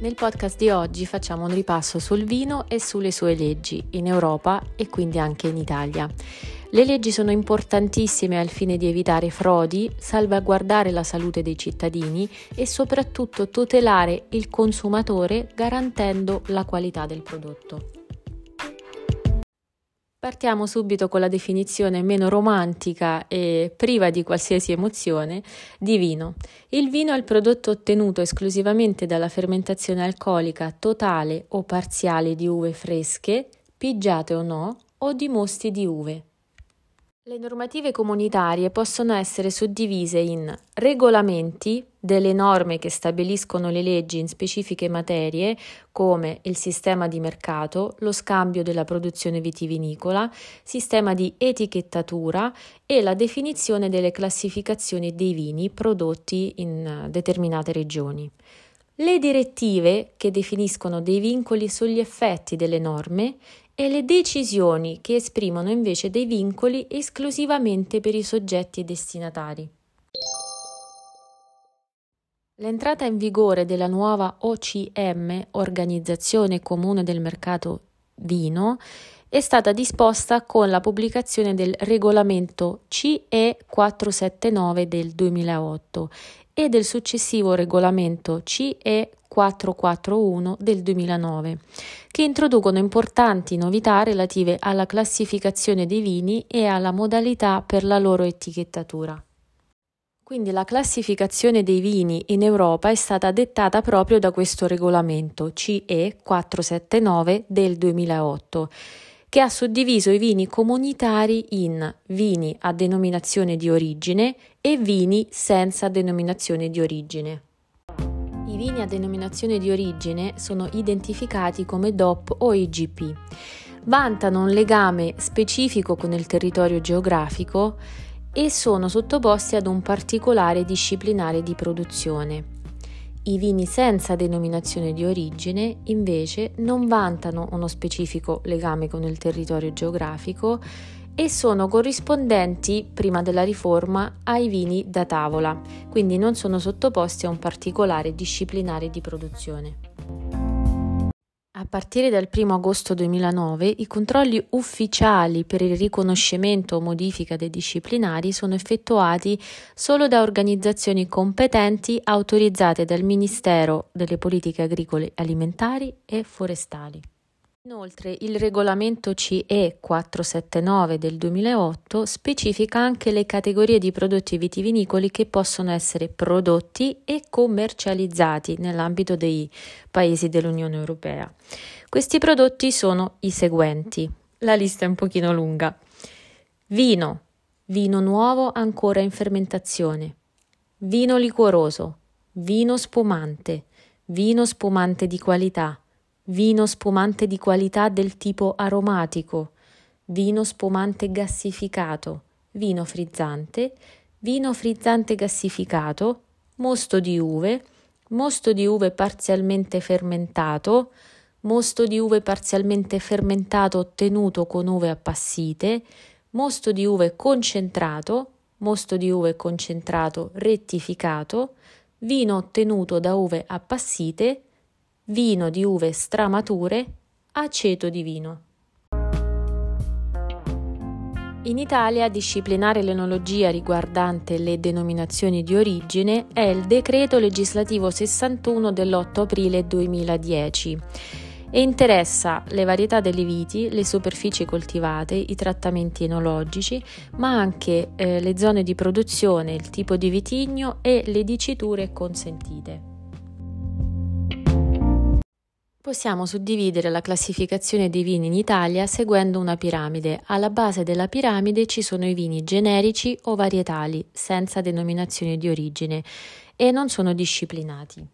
Nel podcast di oggi facciamo un ripasso sul vino e sulle sue leggi in Europa e quindi anche in Italia. Le leggi sono importantissime al fine di evitare frodi, salvaguardare la salute dei cittadini e soprattutto tutelare il consumatore garantendo la qualità del prodotto. Partiamo subito con la definizione meno romantica e priva di qualsiasi emozione di vino. Il vino è il prodotto ottenuto esclusivamente dalla fermentazione alcolica totale o parziale di uve fresche, pigiate o no, o di mosti di uve. Le normative comunitarie possono essere suddivise in regolamenti delle norme che stabiliscono le leggi in specifiche materie come il sistema di mercato, lo scambio della produzione vitivinicola, sistema di etichettatura e la definizione delle classificazioni dei vini prodotti in determinate regioni. Le direttive che definiscono dei vincoli sugli effetti delle norme e le decisioni che esprimono invece dei vincoli esclusivamente per i soggetti destinatari. L'entrata in vigore della nuova OCM, Organizzazione Comune del Mercato Vino, è stata disposta con la pubblicazione del regolamento CE 479 del 2008 e del successivo regolamento CE 441 del 2009, che introducono importanti novità relative alla classificazione dei vini e alla modalità per la loro etichettatura. Quindi la classificazione dei vini in Europa è stata dettata proprio da questo regolamento CE 479 del 2008 che ha suddiviso i vini comunitari in vini a denominazione di origine e vini senza denominazione di origine. I vini a denominazione di origine sono identificati come DOP o IGP. Vantano un legame specifico con il territorio geografico e sono sottoposti ad un particolare disciplinare di produzione. I vini senza denominazione di origine invece non vantano uno specifico legame con il territorio geografico e sono corrispondenti, prima della riforma, ai vini da tavola, quindi non sono sottoposti a un particolare disciplinare di produzione. A partire dal 1 agosto 2009 i controlli ufficiali per il riconoscimento o modifica dei disciplinari sono effettuati solo da organizzazioni competenti autorizzate dal Ministero delle Politiche Agricole Alimentari e Forestali. Inoltre il regolamento CE 479 del 2008 specifica anche le categorie di prodotti vitivinicoli che possono essere prodotti e commercializzati nell'ambito dei paesi dell'Unione Europea. Questi prodotti sono i seguenti. La lista è un pochino lunga. Vino, vino nuovo ancora in fermentazione, vino liquoroso, vino spumante, vino spumante di qualità, vino spumante di qualità del tipo aromatico, vino spumante gassificato, vino frizzante, vino frizzante gassificato, mosto di uve, mosto di uve parzialmente fermentato, mosto di uve parzialmente fermentato ottenuto con uve appassite, mosto di uve concentrato, mosto di uve concentrato rettificato, vino ottenuto da uve appassite, vino di uve stramature, aceto di vino. In Italia disciplinare l'enologia riguardante le denominazioni di origine è il decreto legislativo 61 dell'8 aprile 2010 e interessa le varietà delle viti, le superfici coltivate, i trattamenti enologici, ma anche eh, le zone di produzione, il tipo di vitigno e le diciture consentite. Possiamo suddividere la classificazione dei vini in Italia seguendo una piramide. Alla base della piramide ci sono i vini generici o varietali, senza denominazione di origine e non sono disciplinati.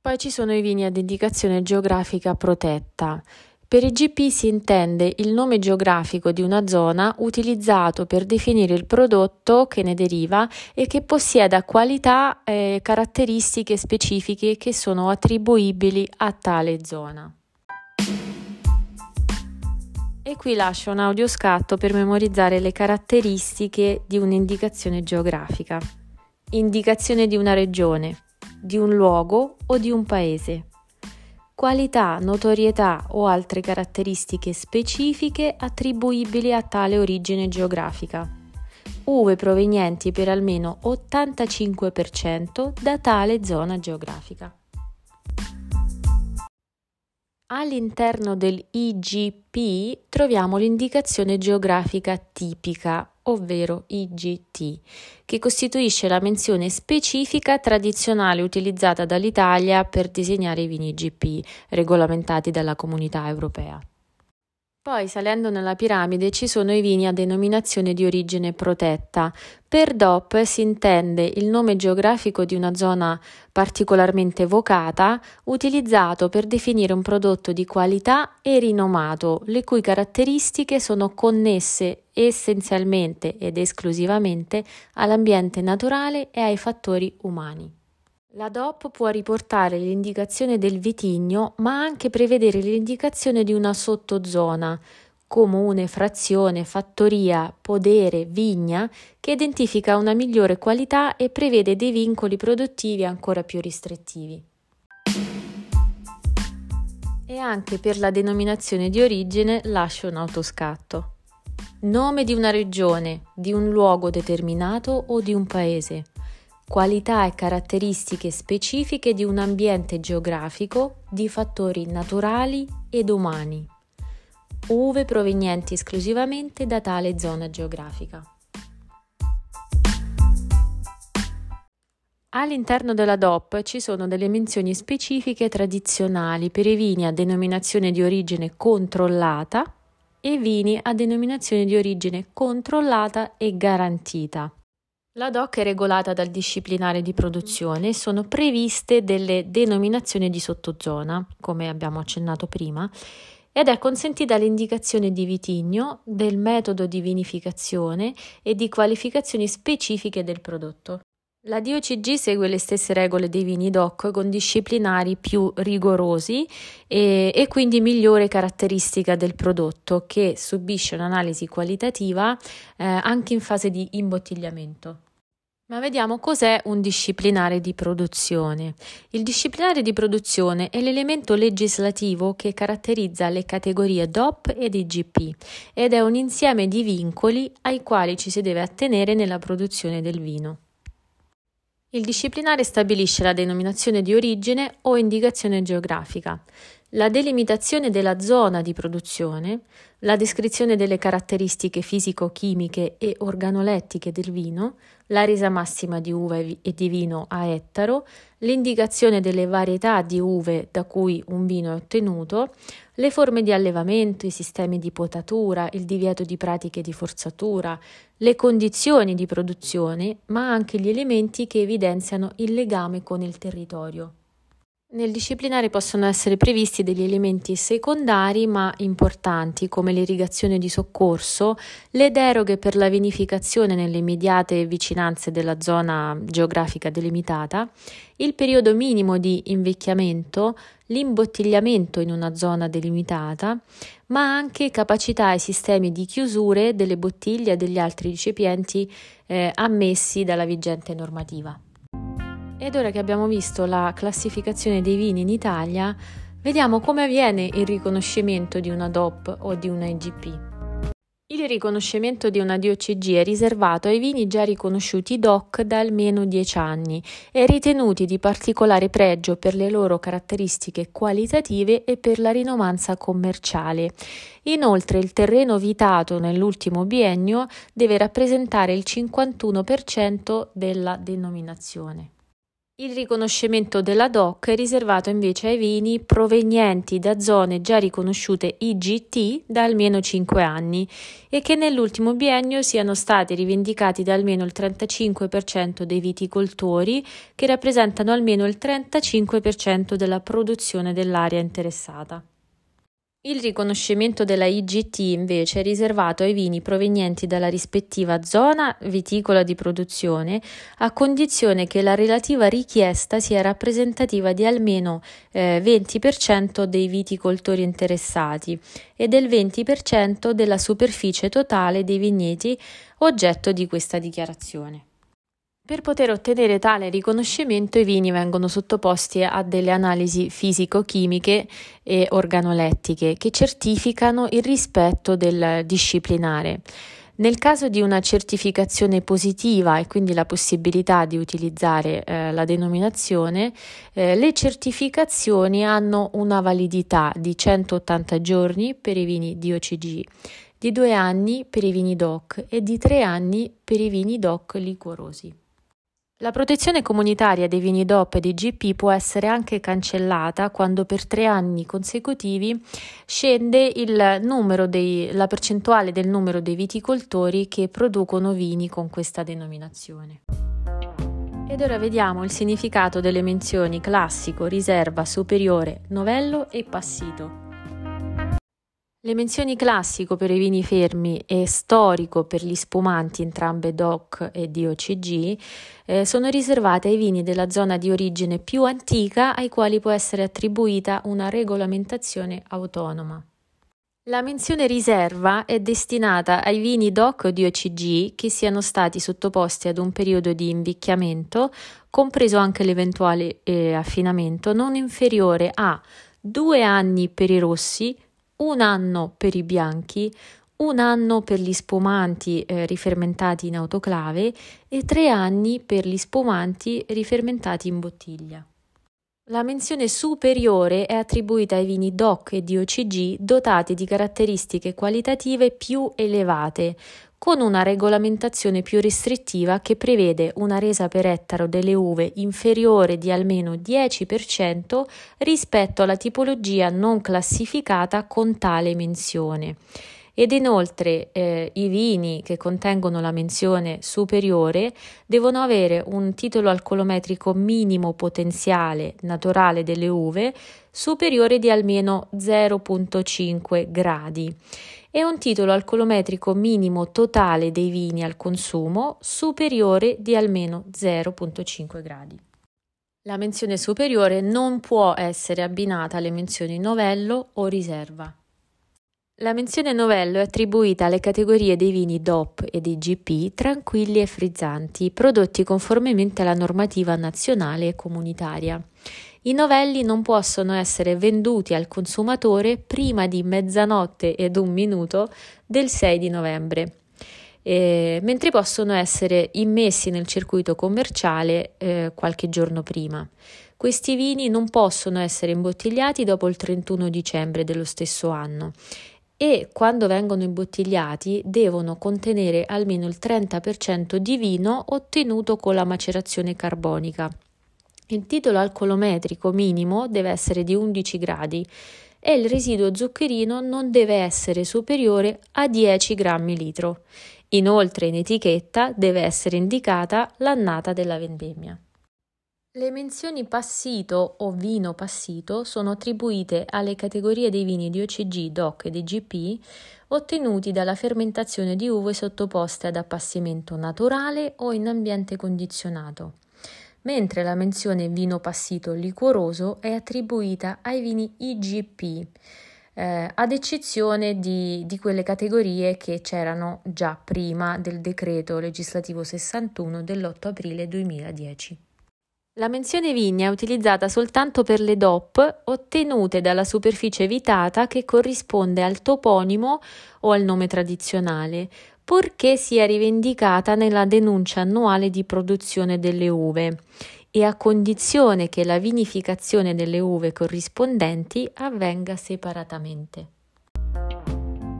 Poi ci sono i vini ad indicazione geografica protetta. Per IGP si intende il nome geografico di una zona utilizzato per definire il prodotto che ne deriva e che possieda qualità e caratteristiche specifiche che sono attribuibili a tale zona. E qui lascio un audio scatto per memorizzare le caratteristiche di un'indicazione geografica. Indicazione di una regione, di un luogo o di un paese qualità, notorietà o altre caratteristiche specifiche attribuibili a tale origine geografica. Uve provenienti per almeno 85% da tale zona geografica. All'interno del IGP troviamo l'indicazione geografica tipica, ovvero IGT, che costituisce la menzione specifica tradizionale utilizzata dall'Italia per disegnare i vini IGP regolamentati dalla comunità europea. Poi, salendo nella piramide, ci sono i vini a denominazione di origine protetta. Per DOP si intende il nome geografico di una zona particolarmente vocata, utilizzato per definire un prodotto di qualità e rinomato, le cui caratteristiche sono connesse essenzialmente ed esclusivamente all'ambiente naturale e ai fattori umani. La DOP può riportare l'indicazione del vitigno, ma anche prevedere l'indicazione di una sottozona, comune, frazione, fattoria, podere, vigna, che identifica una migliore qualità e prevede dei vincoli produttivi ancora più restrittivi. E anche per la denominazione di origine lascio un autoscatto. Nome di una regione, di un luogo determinato o di un paese qualità e caratteristiche specifiche di un ambiente geografico, di fattori naturali ed umani, uve provenienti esclusivamente da tale zona geografica. All'interno della DOP ci sono delle menzioni specifiche tradizionali per i vini a denominazione di origine controllata e vini a denominazione di origine controllata e garantita. La DOC è regolata dal disciplinare di produzione e sono previste delle denominazioni di sottozona, come abbiamo accennato prima, ed è consentita l'indicazione di vitigno, del metodo di vinificazione e di qualificazioni specifiche del prodotto. La DOCG segue le stesse regole dei vini DOC con disciplinari più rigorosi e, e, quindi migliore caratteristica del prodotto che subisce un'analisi qualitativa eh, anche in fase di imbottigliamento. Ma vediamo cos'è un disciplinare di produzione. Il disciplinare di produzione è l'elemento legislativo che caratterizza le categorie DOP ed IGP ed è un insieme di vincoli ai quali ci si deve attenere nella produzione del vino. Il disciplinare stabilisce la denominazione di origine o indicazione geografica, la delimitazione della zona di produzione, la descrizione delle caratteristiche fisico-chimiche e organolettiche del vino, la resa massima di uve e di vino a ettaro, l'indicazione delle varietà di uve da cui un vino è ottenuto, le forme di allevamento, i sistemi di potatura, il divieto di pratiche di forzatura, le condizioni di produzione, ma anche gli elementi che evidenziano il legame con il territorio. Nel disciplinare possono essere previsti degli elementi secondari ma importanti come l'irrigazione di soccorso, le deroghe per la vinificazione nelle immediate vicinanze della zona geografica delimitata, il periodo minimo di invecchiamento, l'imbottigliamento in una zona delimitata, ma anche capacità e sistemi di chiusure delle bottiglie e degli altri recipienti eh, ammessi dalla vigente normativa. Ed ora che abbiamo visto la classificazione dei vini in Italia, vediamo come avviene il riconoscimento di una DOP o di una IGP. Il riconoscimento di una DOCG è riservato ai vini già riconosciuti DOC da almeno 10 anni e ritenuti di particolare pregio per le loro caratteristiche qualitative e per la rinomanza commerciale. Inoltre il terreno vitato nell'ultimo biennio deve rappresentare il 51% della denominazione. Il riconoscimento della DOC è riservato invece ai vini provenienti da zone già riconosciute IGT da almeno 5 anni e che nell'ultimo biennio siano stati rivendicati da almeno il 35% dei viticoltori che rappresentano almeno il 35% della produzione dell'area interessata. Il riconoscimento della IGT invece è riservato ai vini provenienti dalla rispettiva zona viticola di produzione, a condizione che la relativa richiesta sia rappresentativa di almeno eh, 20% dei viticoltori interessati e del 20% della superficie totale dei vigneti oggetto di questa dichiarazione. Per poter ottenere tale riconoscimento i vini vengono sottoposti a delle analisi fisico-chimiche e organolettiche che certificano il rispetto del disciplinare. Nel caso di una certificazione positiva e quindi la possibilità di utilizzare eh, la denominazione, eh, le certificazioni hanno una validità di 180 giorni per i vini di OCG, di due anni per i vini DOC e di tre anni per i vini DOC liquorosi. La protezione comunitaria dei vini DOP e dei GP può essere anche cancellata quando per tre anni consecutivi scende dei, la percentuale del numero dei viticoltori che producono vini con questa denominazione. Ed ora vediamo il significato delle menzioni classico, riserva, superiore, novello e passito. Le menzioni classico per i vini fermi e storico per gli spumanti, entrambe DOC e DOCG, eh, sono riservate ai vini della zona di origine più antica ai quali può essere attribuita una regolamentazione autonoma. La menzione riserva è destinata ai vini DOC o DOCG che siano stati sottoposti ad un periodo di invecchiamento, compreso anche l'eventuale eh, affinamento, non inferiore a due anni per i rossi, un anno per i bianchi, un anno per gli spumanti eh, rifermentati in autoclave e tre anni per gli spumanti rifermentati in bottiglia. La menzione superiore è attribuita ai vini DOC e DOCG dotati di caratteristiche qualitative più elevate, con una regolamentazione più restrittiva che prevede una resa per ettaro delle uve inferiore di almeno 10% rispetto alla tipologia non classificata con tale menzione. Ed inoltre eh, i vini che contengono la menzione superiore devono avere un titolo alcolometrico minimo potenziale naturale delle uve superiore di almeno 0,5 gradi e un titolo alcolometrico minimo totale dei vini al consumo superiore di almeno 0,5 gradi. La menzione superiore non può essere abbinata alle menzioni novello o riserva. La menzione novello è attribuita alle categorie dei vini DOP e dei GP tranquilli e frizzanti, prodotti conformemente alla normativa nazionale e comunitaria. I novelli non possono essere venduti al consumatore prima di mezzanotte ed un minuto del 6 di novembre, eh, mentre possono essere immessi nel circuito commerciale eh, qualche giorno prima. Questi vini non possono essere imbottigliati dopo il 31 dicembre dello stesso anno e quando vengono imbottigliati devono contenere almeno il 30% di vino ottenuto con la macerazione carbonica. Il titolo alcolometrico minimo deve essere di 11 gradi e il residuo zuccherino non deve essere superiore a 10 grammi litro. Inoltre in etichetta deve essere indicata l'annata della vendemmia. Le menzioni passito o vino passito sono attribuite alle categorie dei vini di OCG, DOC e DGP ottenuti dalla fermentazione di uve sottoposte ad appassimento naturale o in ambiente condizionato mentre la menzione vino passito liquoroso è attribuita ai vini IGP, eh, ad eccezione di, di, quelle categorie che c'erano già prima del decreto legislativo 61 dell'8 aprile 2010. La menzione vigna è utilizzata soltanto per le DOP ottenute dalla superficie evitata che corrisponde al toponimo o al nome tradizionale, purché sia rivendicata nella denuncia annuale di produzione delle uve e a condizione che la vinificazione delle uve corrispondenti avvenga separatamente.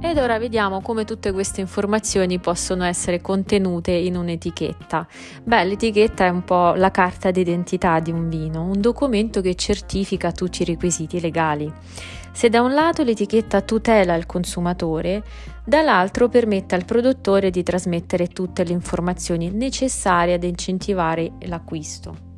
Ed ora vediamo come tutte queste informazioni possono essere contenute in un'etichetta. Beh, l'etichetta è un po' la carta d'identità di un vino, un documento che certifica tutti i requisiti legali. Se da un lato l'etichetta tutela il consumatore, dall'altro permette al produttore di trasmettere tutte le informazioni necessarie ad incentivare l'acquisto.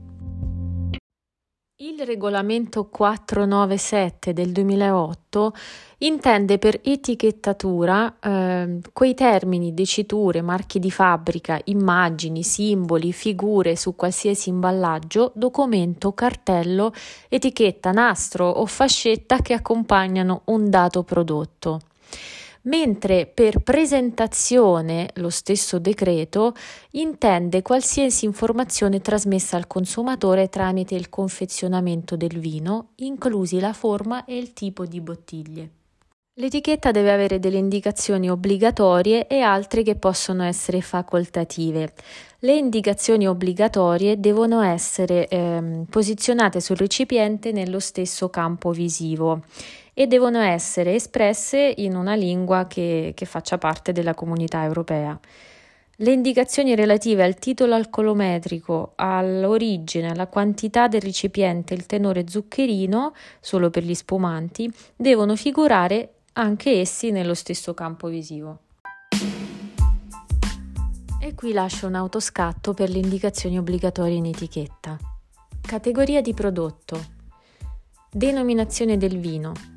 Il regolamento 497 del 2008 intende per etichettatura eh, quei termini, diciture, marchi di fabbrica, immagini, simboli, figure su qualsiasi imballaggio, documento, cartello, etichetta, nastro o fascetta che accompagnano un dato prodotto. Mentre per presentazione lo stesso decreto intende qualsiasi informazione trasmessa al consumatore tramite il confezionamento del vino, inclusi la forma e il tipo di bottiglie. L'etichetta deve avere delle indicazioni obbligatorie e altre che possono essere facoltative. Le indicazioni obbligatorie devono essere eh, posizionate sul recipiente nello stesso campo visivo e devono essere espresse in una lingua che, che faccia parte della comunità europea. Le indicazioni relative al titolo alcolometrico, all'origine, alla quantità del recipiente il tenore zuccherino, solo per gli spumanti, devono figurare anche essi nello stesso campo visivo. E qui lascio un autoscatto per le indicazioni obbligatorie in etichetta. Categoria di prodotto. Denominazione del vino.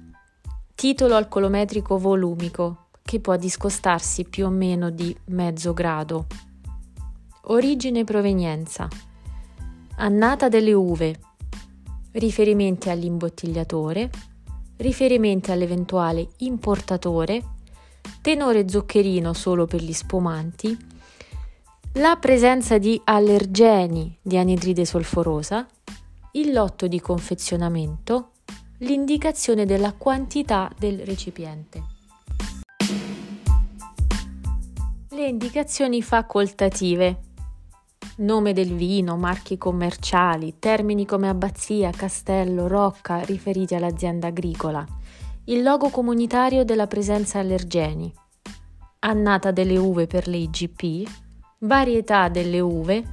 Titolo alcolometrico volumico, che può discostarsi più o meno di mezzo grado. Origine e provenienza. Annata delle uve. Riferimenti all'imbottigliatore riferimenti all'eventuale importatore, tenore zuccherino solo per gli spumanti, la presenza di allergeni di anidride solforosa, il lotto di confezionamento, l'indicazione della quantità del recipiente. Le indicazioni facoltative. Nome del vino, marchi commerciali, termini come abbazia, castello, rocca riferiti all'azienda agricola, il logo comunitario della presenza allergeni, annata delle uve per le IGP, varietà delle uve,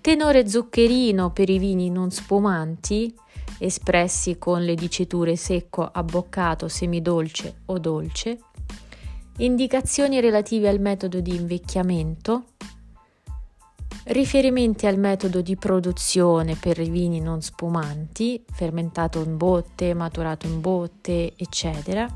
tenore zuccherino per i vini non spumanti, espressi con le diciture secco, abboccato, semidolce o dolce, indicazioni relative al metodo di invecchiamento, riferimenti al metodo di produzione per i vini non spumanti, fermentato in botte, maturato in botte, eccetera.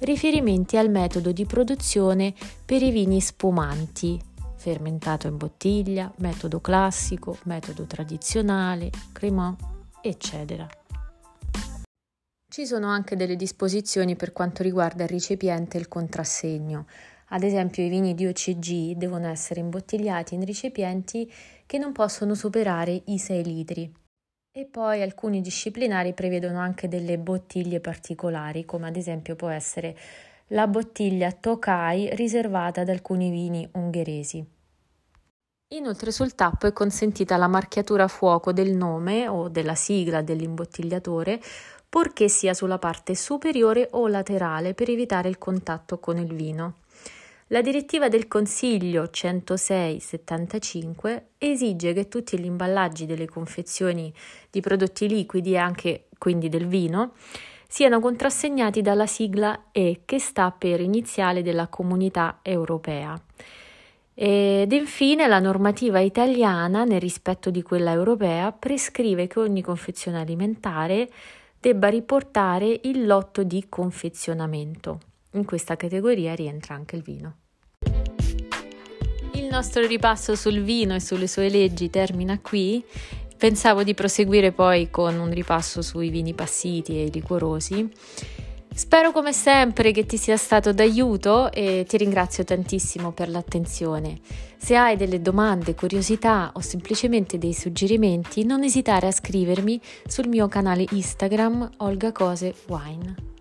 Riferimenti al metodo di produzione per i vini spumanti, fermentato in bottiglia, metodo classico, metodo tradizionale, cremant, eccetera. Ci sono anche delle disposizioni per quanto riguarda il recipiente e il contrassegno. Ad esempio i vini di OCG devono essere imbottigliati in recipienti che non possono superare i 6 litri. E poi alcuni disciplinari prevedono anche delle bottiglie particolari, come ad esempio può essere la bottiglia Tokai riservata ad alcuni vini ungheresi. Inoltre sul tappo è consentita la marchiatura a fuoco del nome o della sigla dell'imbottigliatore, purché sia sulla parte superiore o laterale per evitare il contatto con il vino. La direttiva del Consiglio 106-75 esige che tutti gli imballaggi delle confezioni di prodotti liquidi e anche quindi del vino siano contrassegnati dalla sigla E che sta per iniziale della comunità europea. Ed infine la normativa italiana, nel rispetto di quella europea, prescrive che ogni confezione alimentare debba riportare il lotto di confezionamento. In questa categoria rientra anche il vino nostro ripasso sul vino e sulle sue leggi termina qui. Pensavo di proseguire poi con un ripasso sui vini passiti e liquorosi. Spero come sempre che ti sia stato d'aiuto e ti ringrazio tantissimo per l'attenzione. Se hai delle domande, curiosità o semplicemente dei suggerimenti, non esitare a scrivermi sul mio canale Instagram Olga Cose Wine.